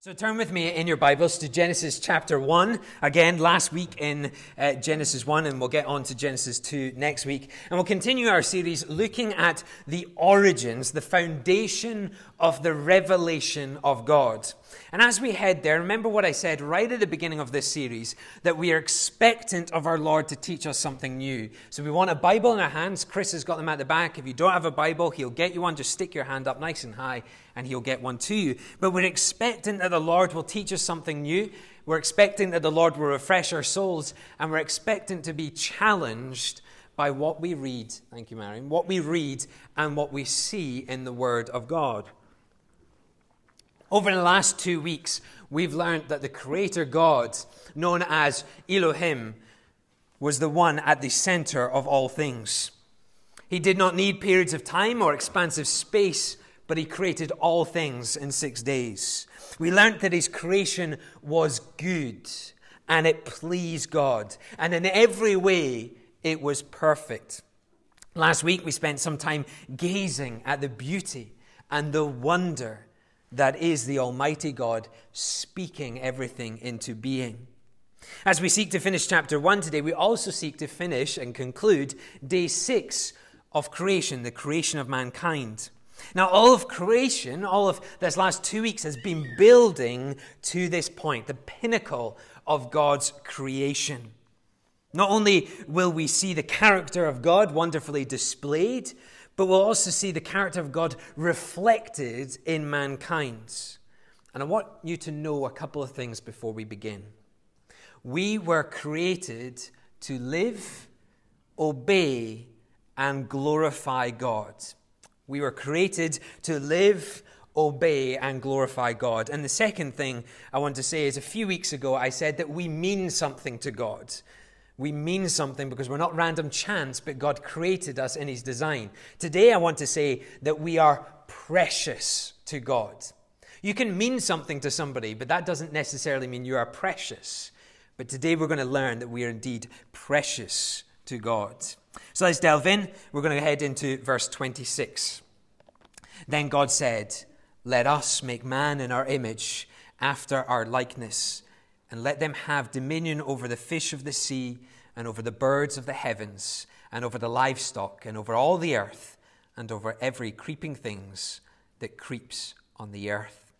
So turn with me in your Bibles to Genesis chapter 1. Again, last week in uh, Genesis 1, and we'll get on to Genesis 2 next week. And we'll continue our series looking at the origins, the foundation of the revelation of God. And as we head there, remember what I said right at the beginning of this series that we are expectant of our Lord to teach us something new. So we want a Bible in our hands. Chris has got them at the back. If you don't have a Bible, he'll get you one. Just stick your hand up nice and high and he'll get one to you. But we're expectant that the Lord will teach us something new. We're expecting that the Lord will refresh our souls, and we're expecting to be challenged by what we read. Thank you, Marion. What we read and what we see in the Word of God. Over the last two weeks, we've learned that the Creator God, known as Elohim, was the one at the center of all things. He did not need periods of time or expansive space but he created all things in six days. We learnt that his creation was good and it pleased God, and in every way it was perfect. Last week we spent some time gazing at the beauty and the wonder that is the Almighty God speaking everything into being. As we seek to finish chapter 1 today, we also seek to finish and conclude day 6 of creation, the creation of mankind. Now, all of creation, all of this last two weeks has been building to this point, the pinnacle of God's creation. Not only will we see the character of God wonderfully displayed, but we'll also see the character of God reflected in mankind. And I want you to know a couple of things before we begin. We were created to live, obey, and glorify God. We were created to live, obey, and glorify God. And the second thing I want to say is a few weeks ago, I said that we mean something to God. We mean something because we're not random chance, but God created us in His design. Today, I want to say that we are precious to God. You can mean something to somebody, but that doesn't necessarily mean you are precious. But today, we're going to learn that we are indeed precious to God. So let's delve in. We're going to head into verse 26. Then God said, Let us make man in our image, after our likeness, and let them have dominion over the fish of the sea, and over the birds of the heavens, and over the livestock, and over all the earth, and over every creeping things that creeps on the earth.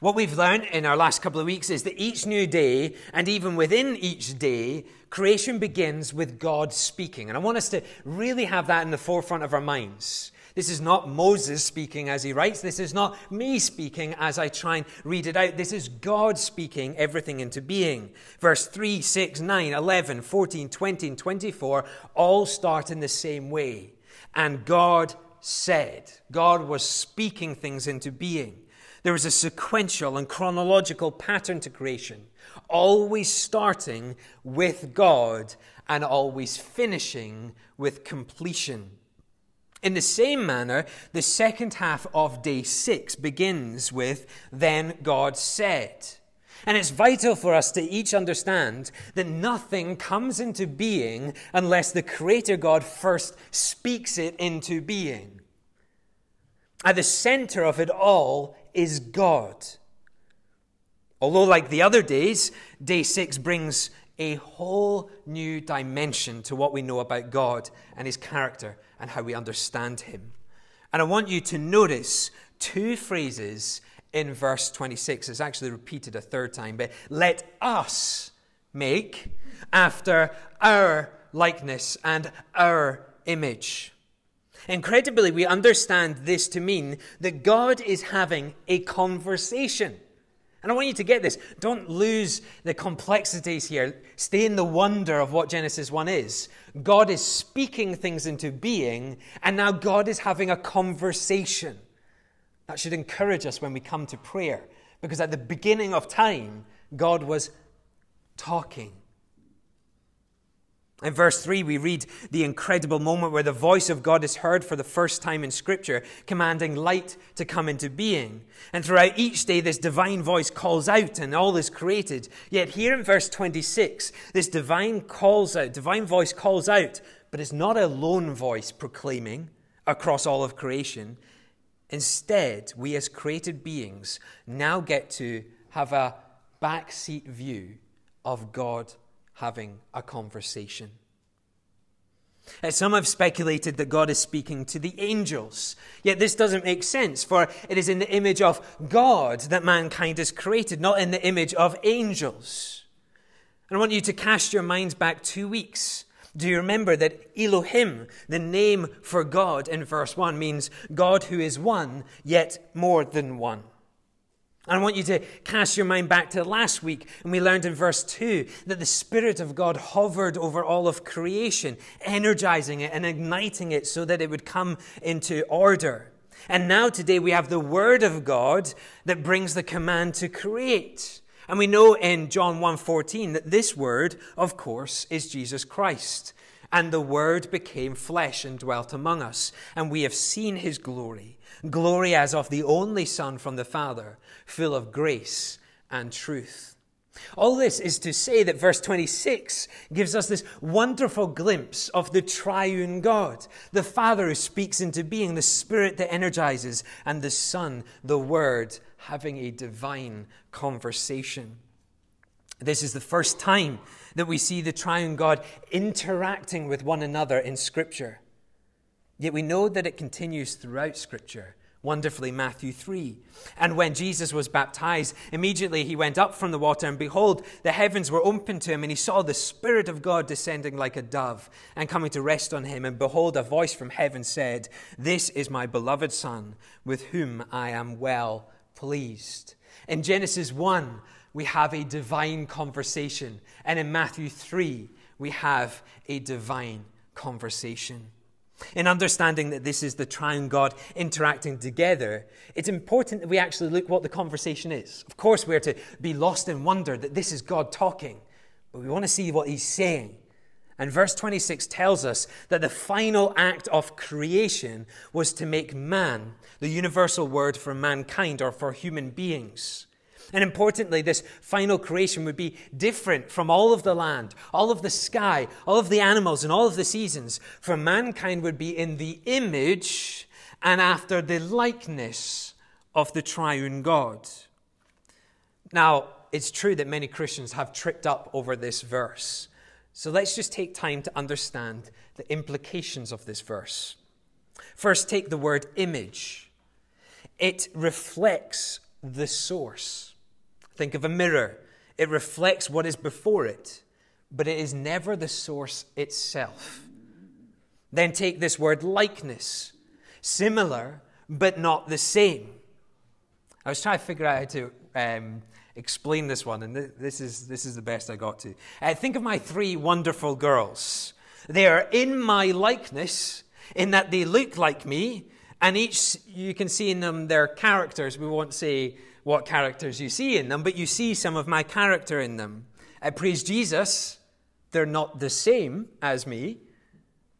What we've learned in our last couple of weeks is that each new day, and even within each day, creation begins with God speaking. And I want us to really have that in the forefront of our minds. This is not Moses speaking as he writes. This is not me speaking as I try and read it out. This is God speaking everything into being. Verse 3, 6, 9, 11, 14, 20, and 24 all start in the same way. And God said, God was speaking things into being. There is a sequential and chronological pattern to creation, always starting with God and always finishing with completion. In the same manner, the second half of day six begins with, Then God said. And it's vital for us to each understand that nothing comes into being unless the Creator God first speaks it into being. At the center of it all is God. Although, like the other days, day six brings a whole new dimension to what we know about God and his character and how we understand him. And I want you to notice two phrases in verse 26. It's actually repeated a third time, but let us make after our likeness and our image. Incredibly, we understand this to mean that God is having a conversation. And I want you to get this. Don't lose the complexities here. Stay in the wonder of what Genesis 1 is. God is speaking things into being, and now God is having a conversation. That should encourage us when we come to prayer, because at the beginning of time, God was talking. In verse 3, we read the incredible moment where the voice of God is heard for the first time in Scripture, commanding light to come into being. And throughout each day, this divine voice calls out and all is created. Yet here in verse 26, this divine calls out, divine voice calls out, but it's not a lone voice proclaiming across all of creation. Instead, we as created beings now get to have a backseat view of God having a conversation. Uh, some have speculated that God is speaking to the angels. Yet this doesn't make sense, for it is in the image of God that mankind is created, not in the image of angels. And I want you to cast your minds back two weeks. Do you remember that Elohim, the name for God in verse 1, means God who is one, yet more than one? I want you to cast your mind back to last week, and we learned in verse 2 that the Spirit of God hovered over all of creation, energizing it and igniting it so that it would come into order. And now today we have the Word of God that brings the command to create. And we know in John 1:14 that this word, of course, is Jesus Christ. And the word became flesh and dwelt among us, and we have seen his glory glory as of the only Son from the Father, full of grace and truth. All this is to say that verse 26 gives us this wonderful glimpse of the triune God, the Father who speaks into being, the Spirit that energizes, and the Son, the Word, having a divine conversation. This is the first time that we see the triune God interacting with one another in Scripture. Yet we know that it continues throughout Scripture. Wonderfully, Matthew 3. And when Jesus was baptized, immediately he went up from the water, and behold, the heavens were opened to him, and he saw the Spirit of God descending like a dove and coming to rest on him. And behold, a voice from heaven said, This is my beloved Son, with whom I am well pleased. In Genesis 1, we have a divine conversation. And in Matthew 3, we have a divine conversation. In understanding that this is the triune God interacting together, it's important that we actually look what the conversation is. Of course, we're to be lost in wonder that this is God talking, but we want to see what he's saying. And verse 26 tells us that the final act of creation was to make man, the universal word for mankind or for human beings. And importantly, this final creation would be different from all of the land, all of the sky, all of the animals, and all of the seasons. For mankind would be in the image and after the likeness of the triune God. Now, it's true that many Christians have tripped up over this verse. So let's just take time to understand the implications of this verse. First, take the word image. It reflects the source. Think of a mirror. It reflects what is before it, but it is never the source itself. Then take this word likeness. Similar, but not the same. I was trying to figure out how to um, explain this one, and this is, this is the best I got to. Uh, think of my three wonderful girls. They are in my likeness, in that they look like me, and each you can see in them their characters. We won't say what characters you see in them, but you see some of my character in them. I praise Jesus. They're not the same as me,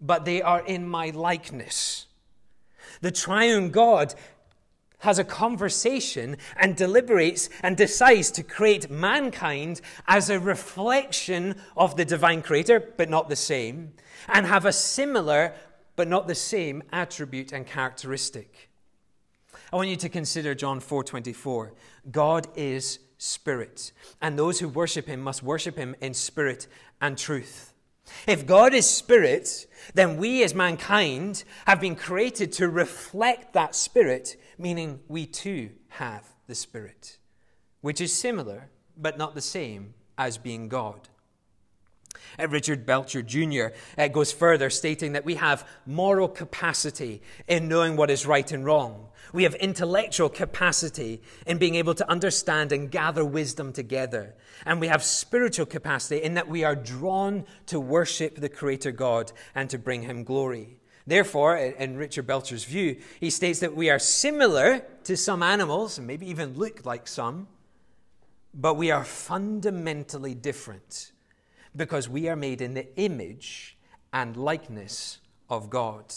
but they are in my likeness. The triune God has a conversation and deliberates and decides to create mankind as a reflection of the divine creator, but not the same, and have a similar but not the same attribute and characteristic. I want you to consider John 4:24. God is spirit, and those who worship him must worship him in spirit and truth. If God is spirit, then we as mankind have been created to reflect that spirit, meaning we too have the spirit, which is similar but not the same as being God. Uh, Richard Belcher Jr. Uh, goes further, stating that we have moral capacity in knowing what is right and wrong. We have intellectual capacity in being able to understand and gather wisdom together. And we have spiritual capacity in that we are drawn to worship the Creator God and to bring Him glory. Therefore, in Richard Belcher's view, he states that we are similar to some animals, and maybe even look like some, but we are fundamentally different because we are made in the image and likeness of God.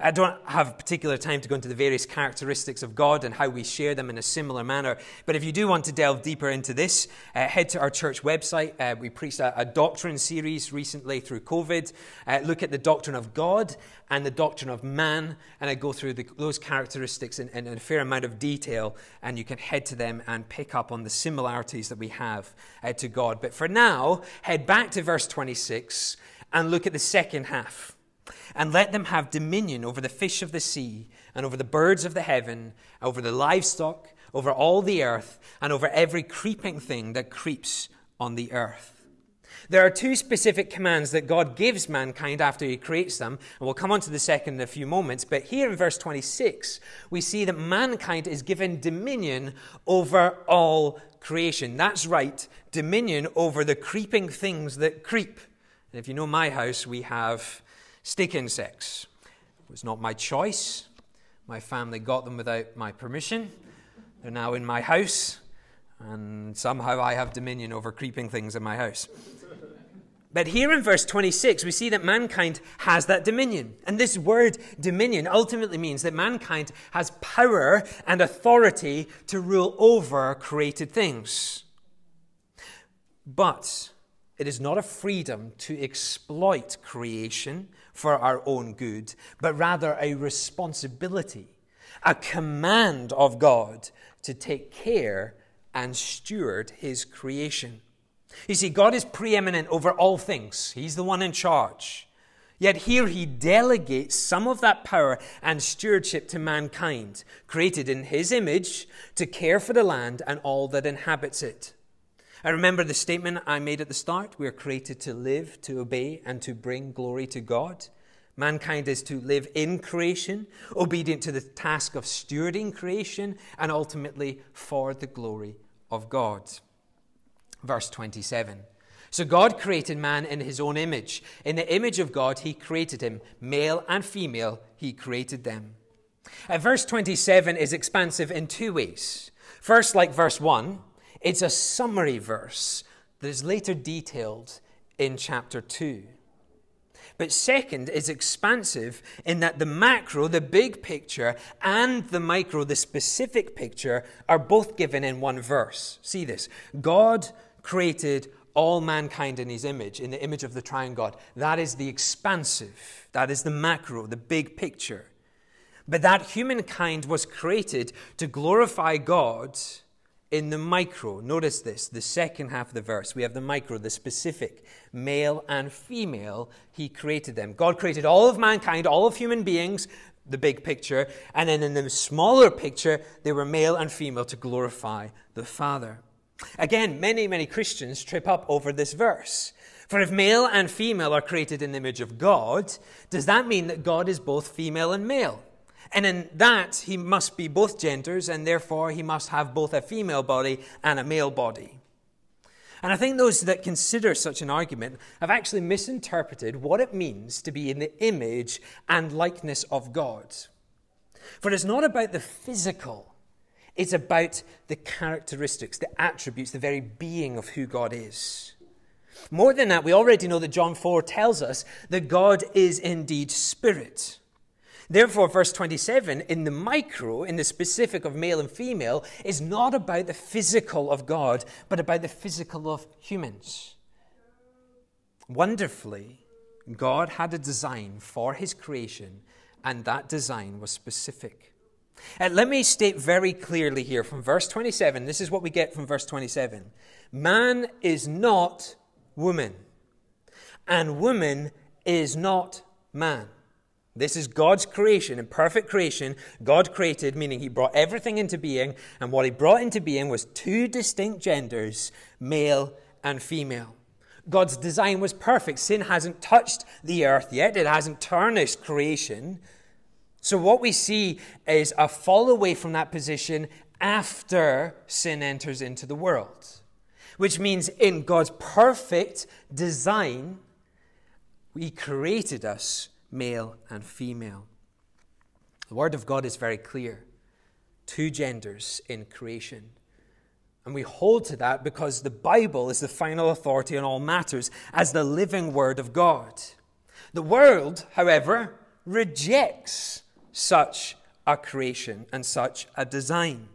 I don't have particular time to go into the various characteristics of God and how we share them in a similar manner. But if you do want to delve deeper into this, uh, head to our church website. Uh, we preached a, a, doctrine series recently through COVID. Uh, look at the doctrine of God and the doctrine of man, and I go through the, those characteristics in, in, a fair amount of detail, and you can head to them and pick up on the similarities that we have uh, to God. But for now, head back to verse 26 and look at the second half and let them have dominion over the fish of the sea, and over the birds of the heaven, over the livestock, over all the earth, and over every creeping thing that creeps on the earth. There are two specific commands that God gives mankind after he creates them, and we'll come on to the second in a few moments. But here in verse 26, we see that mankind is given dominion over all creation. That's right, dominion over the creeping things that creep. And if you know my house, we have stick insects. It was not my choice. My family got them without my permission. They're now in my house, and somehow I have dominion over creeping things in my house. But here in verse 26, we see that mankind has that dominion. And this word dominion ultimately means that mankind has power and authority to rule over created things. But it is not a freedom to exploit creation for our own good, but rather a responsibility, a command of God to take care and steward his creation. You see, God is preeminent over all things, He's the one in charge. Yet here he delegates some of that power and stewardship to mankind, created in his image, to care for the land and all that inhabits it. I remember the statement I made at the start. We are created to live, to obey, and to bring glory to God. Mankind is to live in creation, obedient to the task of stewarding creation, and ultimately for the glory of God. Verse 27. So God created man in his own image. In the image of God, he created him. Male and female, he created them. Uh, verse 27 is expansive in two ways. First, like verse 1, it's a summary verse that is later detailed in chapter 2. But second, it's expansive in that the macro, the big picture, and the micro, the specific picture, are both given in one verse. See this God created all mankind in his image, in the image of the triune God. That is the expansive, that is the macro, the big picture. But that humankind was created to glorify God in the micro. Notice this, the second half of the verse. We have the micro, the specific. Male and female, he created them. God created all of mankind, all of human beings, the big picture. And then in the smaller picture, they were male and female to glorify the Father. Again, many, many Christians trip up over this verse. For if male and female are created in the image of God, does that mean that God is both female and male? And in that, he must be both genders, and therefore he must have both a female body and a male body. And I think those that consider such an argument have actually misinterpreted what it means to be in the image and likeness of God. For it's not about the physical, it's about the characteristics, the attributes, the very being of who God is. More than that, we already know that John 4 tells us that God is indeed spirit. Therefore, verse 27, in the micro, in the specific of male and female, is not about the physical of God, but about the physical of humans. Wonderfully, God had a design for his creation, and that design was specific. And let me state very clearly here from verse 27 this is what we get from verse 27 man is not woman, and woman is not man. This is God's creation, in perfect creation. God created, meaning He brought everything into being, and what He brought into being was two distinct genders, male and female. God's design was perfect. Sin hasn't touched the earth yet, it hasn't tarnished creation. So, what we see is a fall away from that position after sin enters into the world, which means in God's perfect design, He created us male and female. The Word of God is very clear two genders in creation. And we hold to that because the Bible is the final authority on all matters as the living Word of God. The world, however, rejects such a creation and such a design.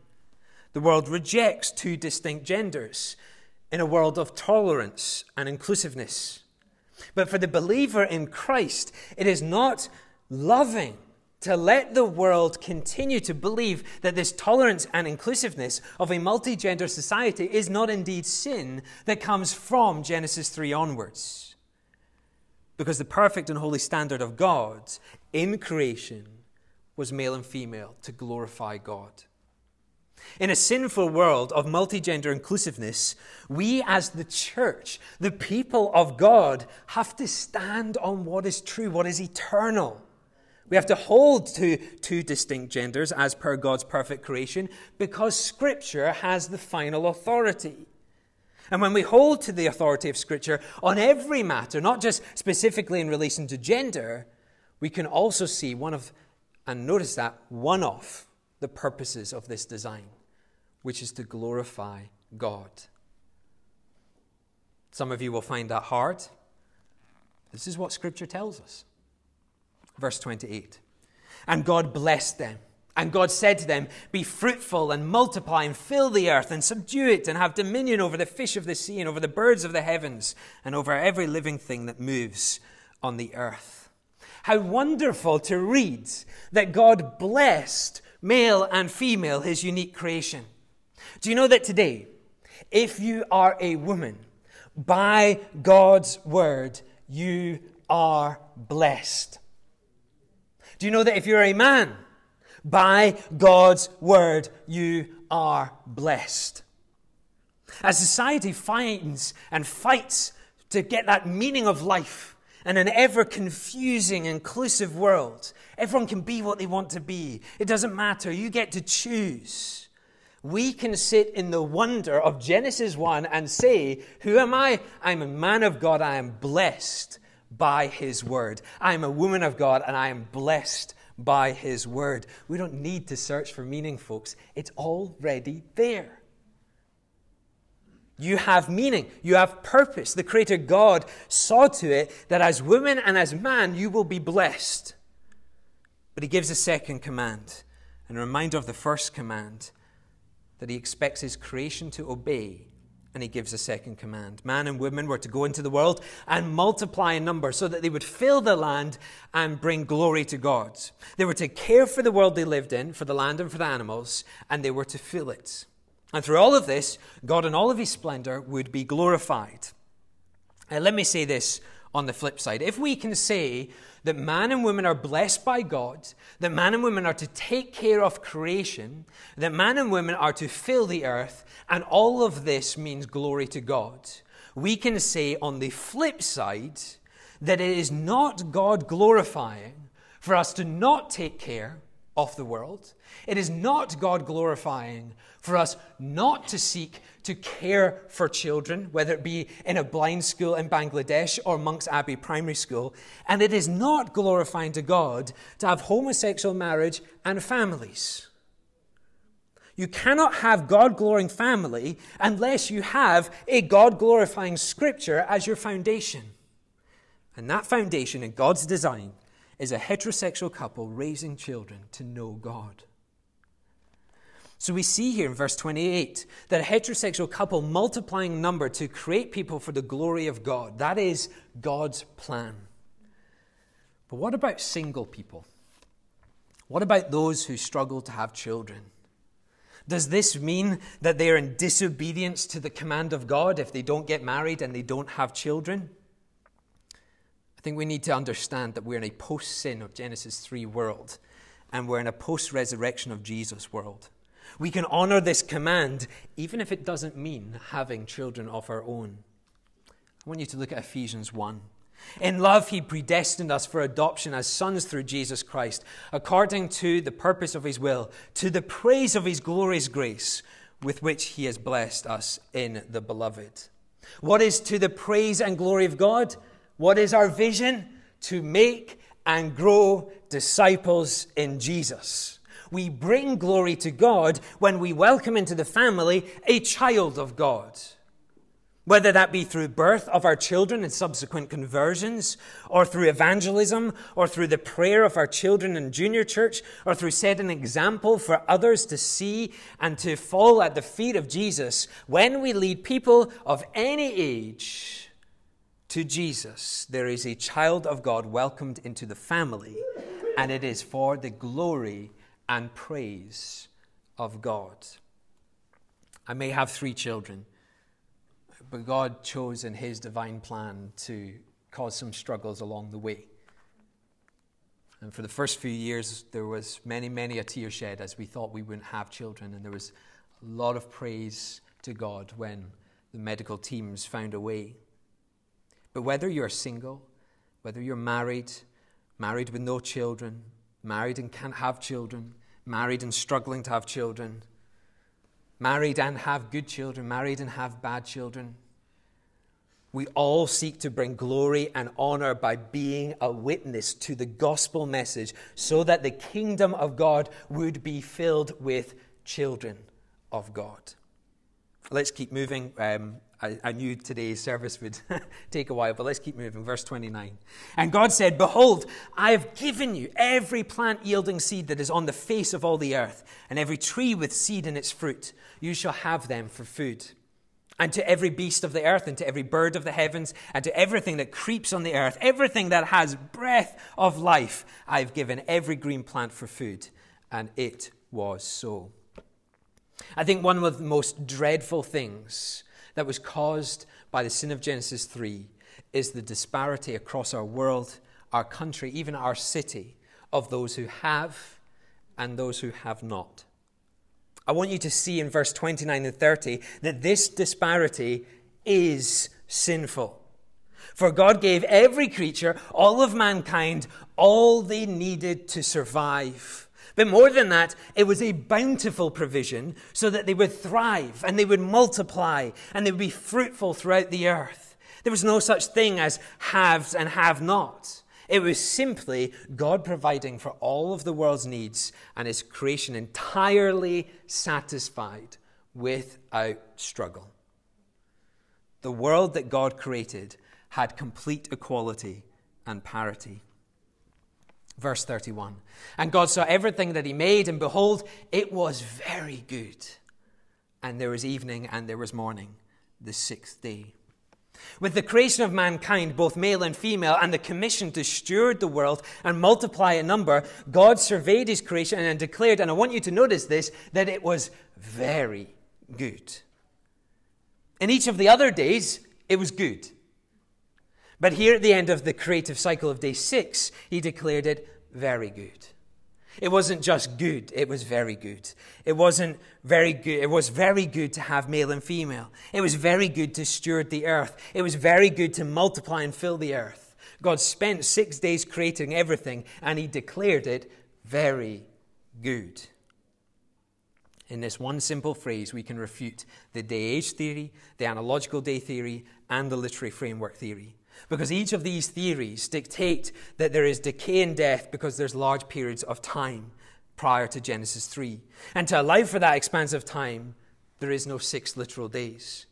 The world rejects two distinct genders in a world of tolerance and inclusiveness. But for the believer in Christ, it is not loving to let the world continue to believe that this tolerance and inclusiveness of a multi-gender society is not indeed sin that comes from Genesis 3 onwards. Because the perfect and holy standard of God in creation was male and female to glorify God. In a sinful world of multi-gender inclusiveness, we as the church, the people of God, have to stand on what is true, what is eternal. We have to hold to two distinct genders as per God's perfect creation because Scripture has the final authority. And when we hold to the authority of Scripture on every matter, not just specifically in relation to gender, we can also see one of, and notice that, one of the purposes of this design, which is to glorify God. Some of you will find that hard. This is what Scripture tells us. Verse 28. And God blessed them. And God said to them, Be fruitful and multiply and fill the earth and subdue it and have dominion over the fish of the sea and over the birds of the heavens and over every living thing that moves on the earth. How wonderful to read that God blessed male and female, his unique creation. Do you know that today, if you are a woman, by God's word, you are blessed? Do you know that if you're a man, by God's word, you are blessed? As society finds and fights to get that meaning of life in an ever confusing, inclusive world, everyone can be what they want to be. It doesn't matter. You get to choose. We can sit in the wonder of Genesis 1 and say, Who am I? I'm a man of God. I am blessed by his word. I am a woman of God and I am blessed by his word. We don't need to search for meaning, folks. It's already there. You have meaning. You have purpose. The Creator God saw to it that as woman and as man, you will be blessed. But He gives a second command, and a reminder of the first command that He expects His creation to obey and he gives a second command. Man and woman were to go into the world and multiply in number so that they would fill the land and bring glory to God. They were to care for the world they lived in, for the land and for the animals, and they were to fill it. And through all of this, God in all of his splendor would be glorified. Now, let me say this on the flip side. If we can say that man and woman are blessed by God, that man and women are to take care of creation, that man and women are to fill the earth, and all of this means glory to God. We can say on the flip side that it is not God glorifying for us to not take care of the world. It is not God glorifying for us not to seek to care for children, whether it be in a blind school in Bangladesh or Monk's Abbey Primary School. And it is not glorifying to God to have homosexual marriage and families. You cannot have God glorifying family unless you have a God glorifying scripture as your foundation. And that foundation in God's design is a heterosexual couple raising children to know God. So we see here in verse 28 that a heterosexual couple multiplying number to create people for the glory of God. That is God's plan. But what about single people? What about those who struggle to have children? Does this mean that they are in disobedience to the command of God if they don't get married and they don't have children? I think we need to understand that we're in a post sin of Genesis 3 world and we're in a post resurrection of Jesus world. We can honor this command even if it doesn't mean having children of our own. I want you to look at Ephesians 1. In love, he predestined us for adoption as sons through Jesus Christ, according to the purpose of his will, to the praise of his glorious grace, with which he has blessed us in the beloved. What is to the praise and glory of God? What is our vision? To make and grow disciples in Jesus. We bring glory to God when we welcome into the family a child of God. Whether that be through birth of our children and subsequent conversions, or through evangelism, or through the prayer of our children in junior church, or through setting an example for others to see and to fall at the feet of Jesus, when we lead people of any age to Jesus, there is a child of God welcomed into the family, and it is for the glory and praise of God. I may have three children. But God chose in His divine plan to cause some struggles along the way. And for the first few years, there was many, many a tear shed as we thought we wouldn't have children. And there was a lot of praise to God when the medical teams found a way. But whether you're single, whether you're married, married with no children, married and can't have children, married and struggling to have children, married and have good children, married and have bad children, we all seek to bring glory and honor by being a witness to the gospel message so that the kingdom of God would be filled with children of God. Let's keep moving. Um, I, I, knew today's service would take a while, but let's keep moving. Verse 29. And God said, Behold, I have given you every plant yielding seed that is on the face of all the earth, and every tree with seed in its fruit. You shall have them for food and to every beast of the earth, and to every bird of the heavens, and to everything that creeps on the earth, everything that has breath of life, I've given every green plant for food. And it was so. I think one of the most dreadful things that was caused by the sin of Genesis 3 is the disparity across our world, our country, even our city, of those who have and those who have not. I want you to see in verse 29 and 30 that this disparity is sinful. For God gave every creature, all of mankind, all they needed to survive. But more than that, it was a bountiful provision so that they would thrive and they would multiply and they would be fruitful throughout the earth. There was no such thing as haves and have nots. It was simply God providing for all of the world's needs and his creation entirely satisfied without struggle. The world that God created had complete equality and parity. Verse 31 And God saw everything that he made, and behold, it was very good. And there was evening and there was morning, the sixth day. With the creation of mankind, both male and female, and the commission to steward the world and multiply in number, God surveyed his creation and declared, and I want you to notice this, that it was very good. In each of the other days, it was good. But here at the end of the creative cycle of day six, he declared it very good. It wasn't just good, it was very good. It wasn't very good, it was very good to have male and female. It was very good to steward the earth. It was very good to multiply and fill the earth. God spent six days creating everything, and He declared it very good. In this one simple phrase, we can refute the day age theory, the analogical day theory, and the literary framework theory. Because each of these theories dictate that there is decay and death because there's large periods of time prior to Genesis 3. And to allow for that expanse of time, there is no six literal days.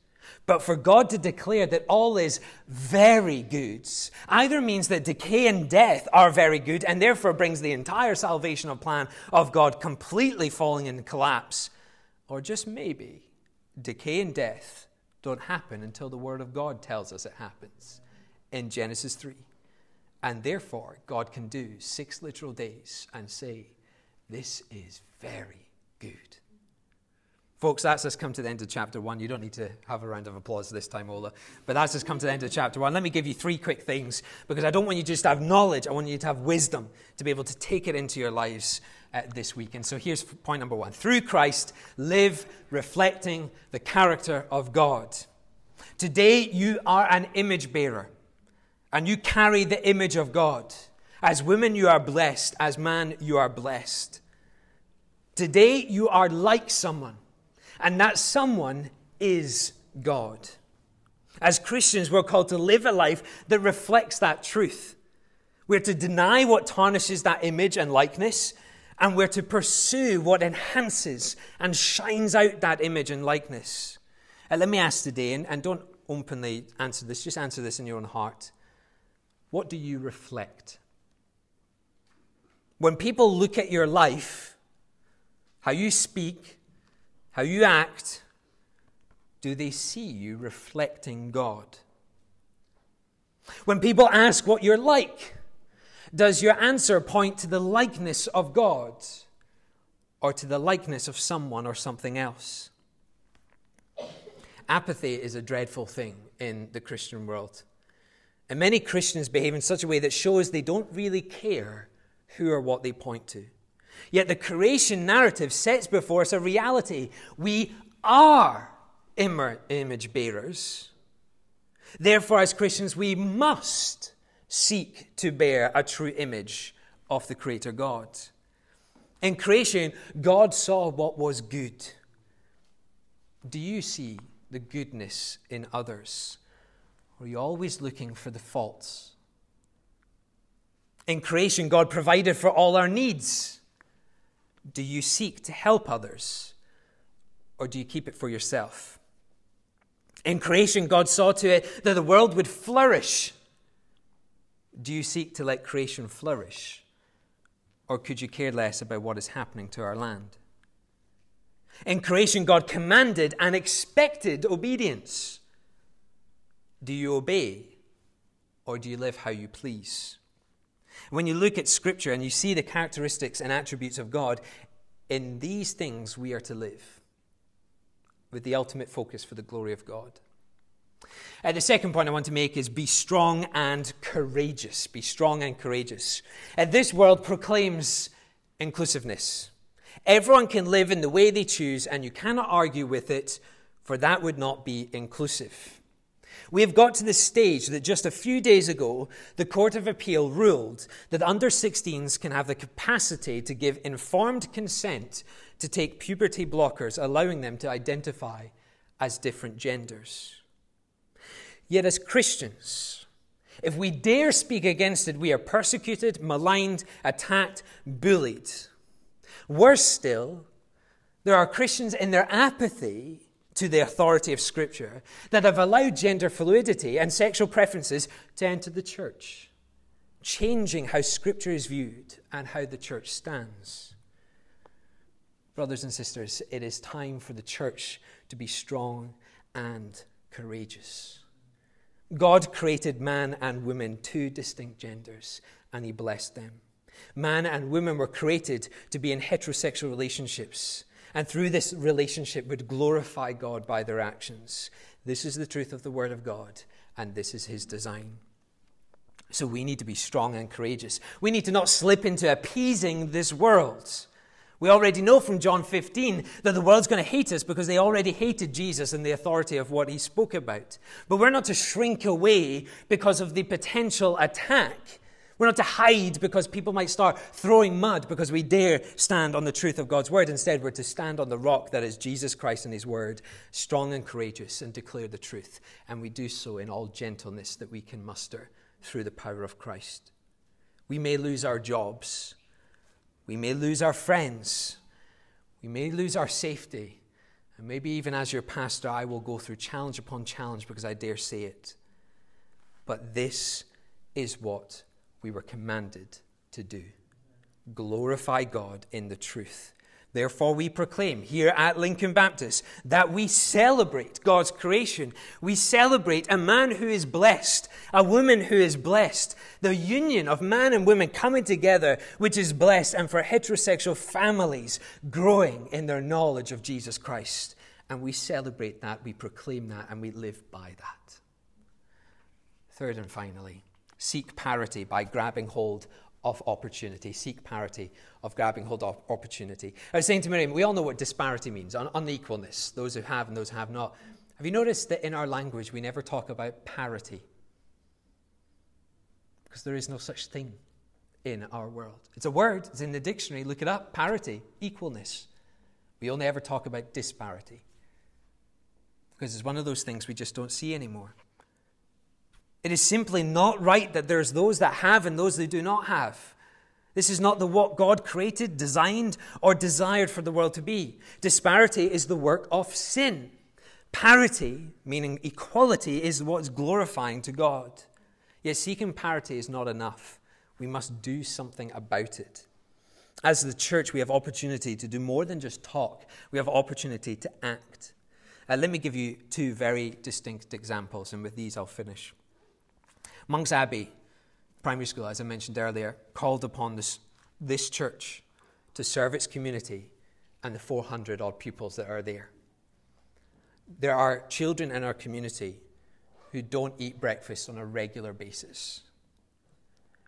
But for God to declare that all is very good either means that decay and death are very good and therefore brings the entire salvational plan of God completely falling in collapse, or just maybe decay and death don't happen until the Word of God tells us it happens in Genesis 3. And therefore, God can do six literal days and say, This is very good. Folks, that's us come to the end of chapter one. You don't need to have a round of applause this time, Ola. But that's us come to the end of chapter one. Let me give you three quick things because I don't want you just to have knowledge. I want you to have wisdom to be able to take it into your lives uh, this week. And so here's point number one Through Christ, live reflecting the character of God. Today, you are an image bearer and you carry the image of God. As women, you are blessed. As man, you are blessed. Today, you are like someone, and that someone is God. As Christians, we're called to live a life that reflects that truth. We're to deny what tarnishes that image and likeness, and we're to pursue what enhances and shines out that image and likeness. And let me ask today, and, and don't openly answer this. Just answer this in your own heart. What do you reflect? When people look at your life, how you speak, how you act, do they see you reflecting God? When people ask what you're like, does your answer point to the likeness of God or to the likeness of someone or something else? Apathy is a dreadful thing in the Christian world. And many Christians behave in such a way that shows they don't really care who or what they point to. Yet the creation narrative sets before us a reality. We are image bearers. Therefore, as Christians, we must seek to bear a true image of the Creator God. In creation, God saw what was good. Do you see the goodness in others? Are you always looking for the faults? In creation, God provided for all our needs. Do you seek to help others? Or do you keep it for yourself? In creation, God saw to it that the world would flourish. Do you seek to let creation flourish? Or could you care less about what is happening to our land? In creation, God commanded and expected obedience. Do you obey? Or do you live how you please? When you look at Scripture and you see the characteristics and attributes of God, in these things we are to live with the ultimate focus for the glory of God. Uh, the second point I want to make is be strong and courageous. Be strong and courageous. Uh, this world proclaims inclusiveness. Everyone can live in the way they choose, and you cannot argue with it, for that would not be inclusive. We have got to the stage that just a few days ago, the Court of Appeal ruled that under 16s can have the capacity to give informed consent to take puberty blockers, allowing them to identify as different genders. Yet, as Christians, if we dare speak against it, we are persecuted, maligned, attacked, bullied. Worse still, there are Christians in their apathy to the authority of Scripture that have allowed gender fluidity and sexual preferences to enter the church, changing how Scripture is viewed and how the church stands. Brothers and sisters, it is time for the church to be strong and courageous. God created man and woman, two distinct genders, and He blessed them. Man and woman were created to be in heterosexual relationships, and through this relationship would glorify God by their actions. This is the truth of the Word of God, and this is His design. So we need to be strong and courageous. We need to not slip into appeasing this world. We already know from John 15 that the world's going to hate us because they already hated Jesus and the authority of what he spoke about. But we're not to shrink away because of the potential attack. We're not to hide because people might start throwing mud because we dare stand on the truth of God's word. Instead, we're to stand on the rock that is Jesus Christ and his word, strong and courageous, and declare the truth. And we do so in all gentleness that we can muster through the power of Christ. We may lose our jobs. We may lose our friends. We may lose our safety. And maybe even as your pastor, I will go through challenge upon challenge because I dare say it. But this is what we were commanded to do glorify God in the truth. Therefore, we proclaim here at Lincoln Baptist that we celebrate God's creation. We celebrate a man who is blessed, a woman who is blessed, the union of man and woman coming together, which is blessed, and for heterosexual families growing in their knowledge of Jesus Christ. And we celebrate that, we proclaim that, and we live by that. Third and finally, seek parity by grabbing hold of opportunity, seek parity of grabbing hold of opportunity. I was saying to Miriam, we all know what disparity means, un- unequalness, those who have and those who have not. Have you noticed that in our language we never talk about parity? Because there is no such thing in our world. It's a word, it's in the dictionary, look it up parity, equalness. We only ever talk about disparity. Because it's one of those things we just don't see anymore. It is simply not right that there's those that have and those that do not have. This is not the what God created, designed, or desired for the world to be. Disparity is the work of sin. Parity, meaning equality, is what's glorifying to God. Yet seeking parity is not enough. We must do something about it. As the church, we have opportunity to do more than just talk. We have opportunity to act. Uh, let me give you two very distinct examples, and with these I'll finish. Monk's Abbey Primary School, as I mentioned earlier, called upon this, this church to serve its community and the 400 odd pupils that are there. There are children in our community who don't eat breakfast on a regular basis.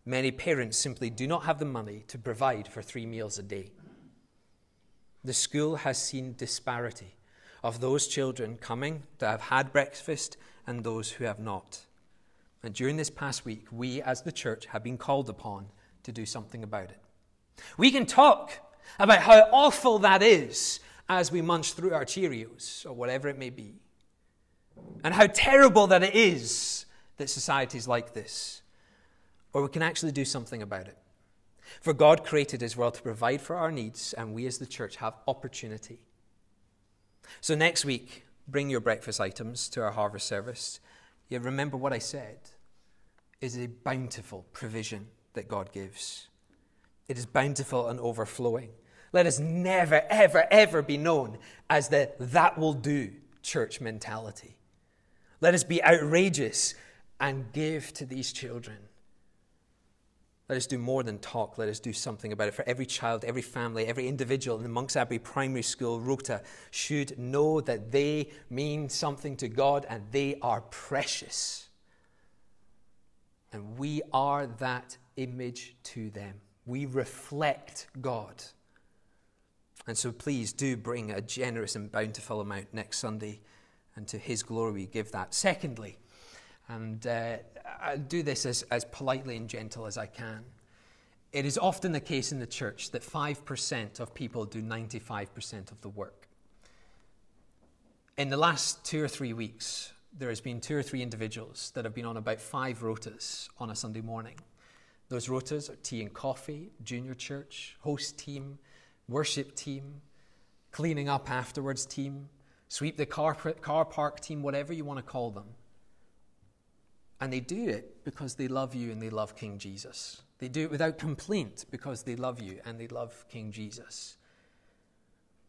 Many parents simply do not have the money to provide for three meals a day. The school has seen disparity of those children coming that have had breakfast and those who have not. And during this past week, we as the church have been called upon to do something about it. We can talk about how awful that is as we munch through our Cheerios or whatever it may be, and how terrible that it is that society is like this. Or we can actually do something about it. For God created His world to provide for our needs, and we as the church have opportunity. So next week, bring your breakfast items to our harvest service. You remember what I said is a bountiful provision that God gives. It is bountiful and overflowing. Let us never, ever, ever be known as the that will do church mentality. Let us be outrageous and give to these children. Let us do more than talk. Let us do something about it. For every child, every family, every individual in the Monks Abbey Primary School rota should know that they mean something to God and they are precious. And we are that image to them. We reflect God. And so please do bring a generous and bountiful amount next Sunday, and to His glory we give that. Secondly, and uh, I do this as, as politely and gentle as I can. It is often the case in the church that 5% of people do 95% of the work. In the last two or three weeks, there has been two or three individuals that have been on about five rotas on a Sunday morning. Those rotas are tea and coffee, junior church, host team, worship team, cleaning up afterwards team, sweep the car, car park team, whatever you want to call them. And they do it because they love you and they love King Jesus. They do it without complaint because they love you and they love King Jesus.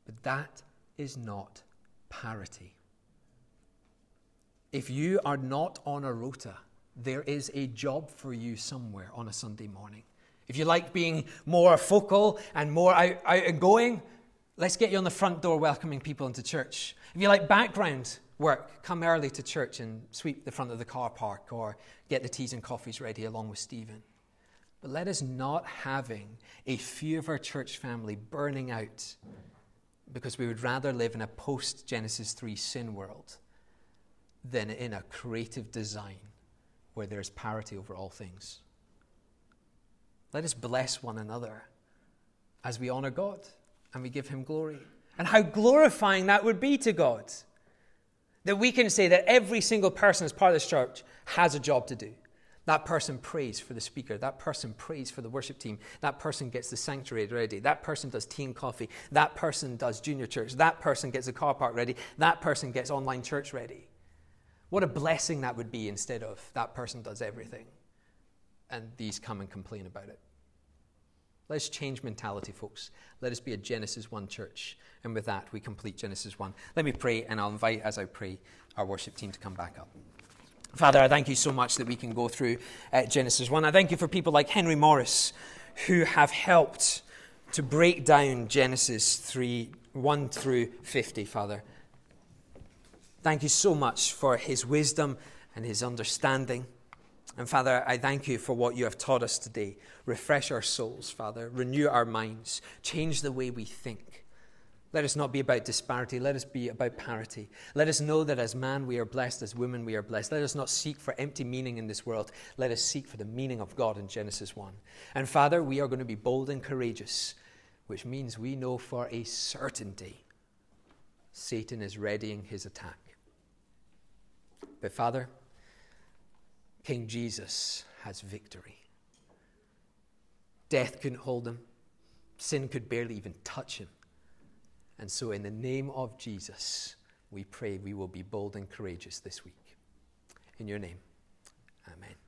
But that is not parity. If you are not on a rota, there is a job for you somewhere on a Sunday morning. If you like being more focal and more out, outgoing, let's get you on the front door welcoming people into church. If you like background work, come early to church and sweep the front of the car park or get the teas and coffees ready along with Stephen. But let us not having a few of our church family burning out because we would rather live in a post Genesis 3 sin world than in a creative design where there's parity over all things. Let us bless one another as we honor God and we give Him glory. And how glorifying that would be to God. That we can say that every single person as part of this church has a job to do. That person prays for the speaker. That person prays for the worship team. That person gets the sanctuary ready. That person does tea and coffee. That person does junior church. That person gets the car park ready. That person gets online church ready. What a blessing that would be instead of that person does everything and these come and complain about it. Let's change mentality, folks. Let us be a Genesis 1 church. And with that, we complete Genesis 1. Let me pray, and I'll invite, as I pray, our worship team to come back up. Father, I thank you so much that we can go through uh, Genesis 1. I thank you for people like Henry Morris who have helped to break down Genesis 3 1 through 50, Father. Thank you so much for his wisdom and his understanding. And Father, I thank you for what you have taught us today. Refresh our souls, Father. Renew our minds. Change the way we think. Let us not be about disparity. Let us be about parity. Let us know that as man we are blessed, as women we are blessed. Let us not seek for empty meaning in this world. Let us seek for the meaning of God in Genesis 1. And Father, we are going to be bold and courageous, which means we know for a certainty Satan is readying his attack. But Father, King Jesus has victory. Death couldn't hold him, sin could barely even touch him. And so, in the name of Jesus, we pray we will be bold and courageous this week. In your name, amen.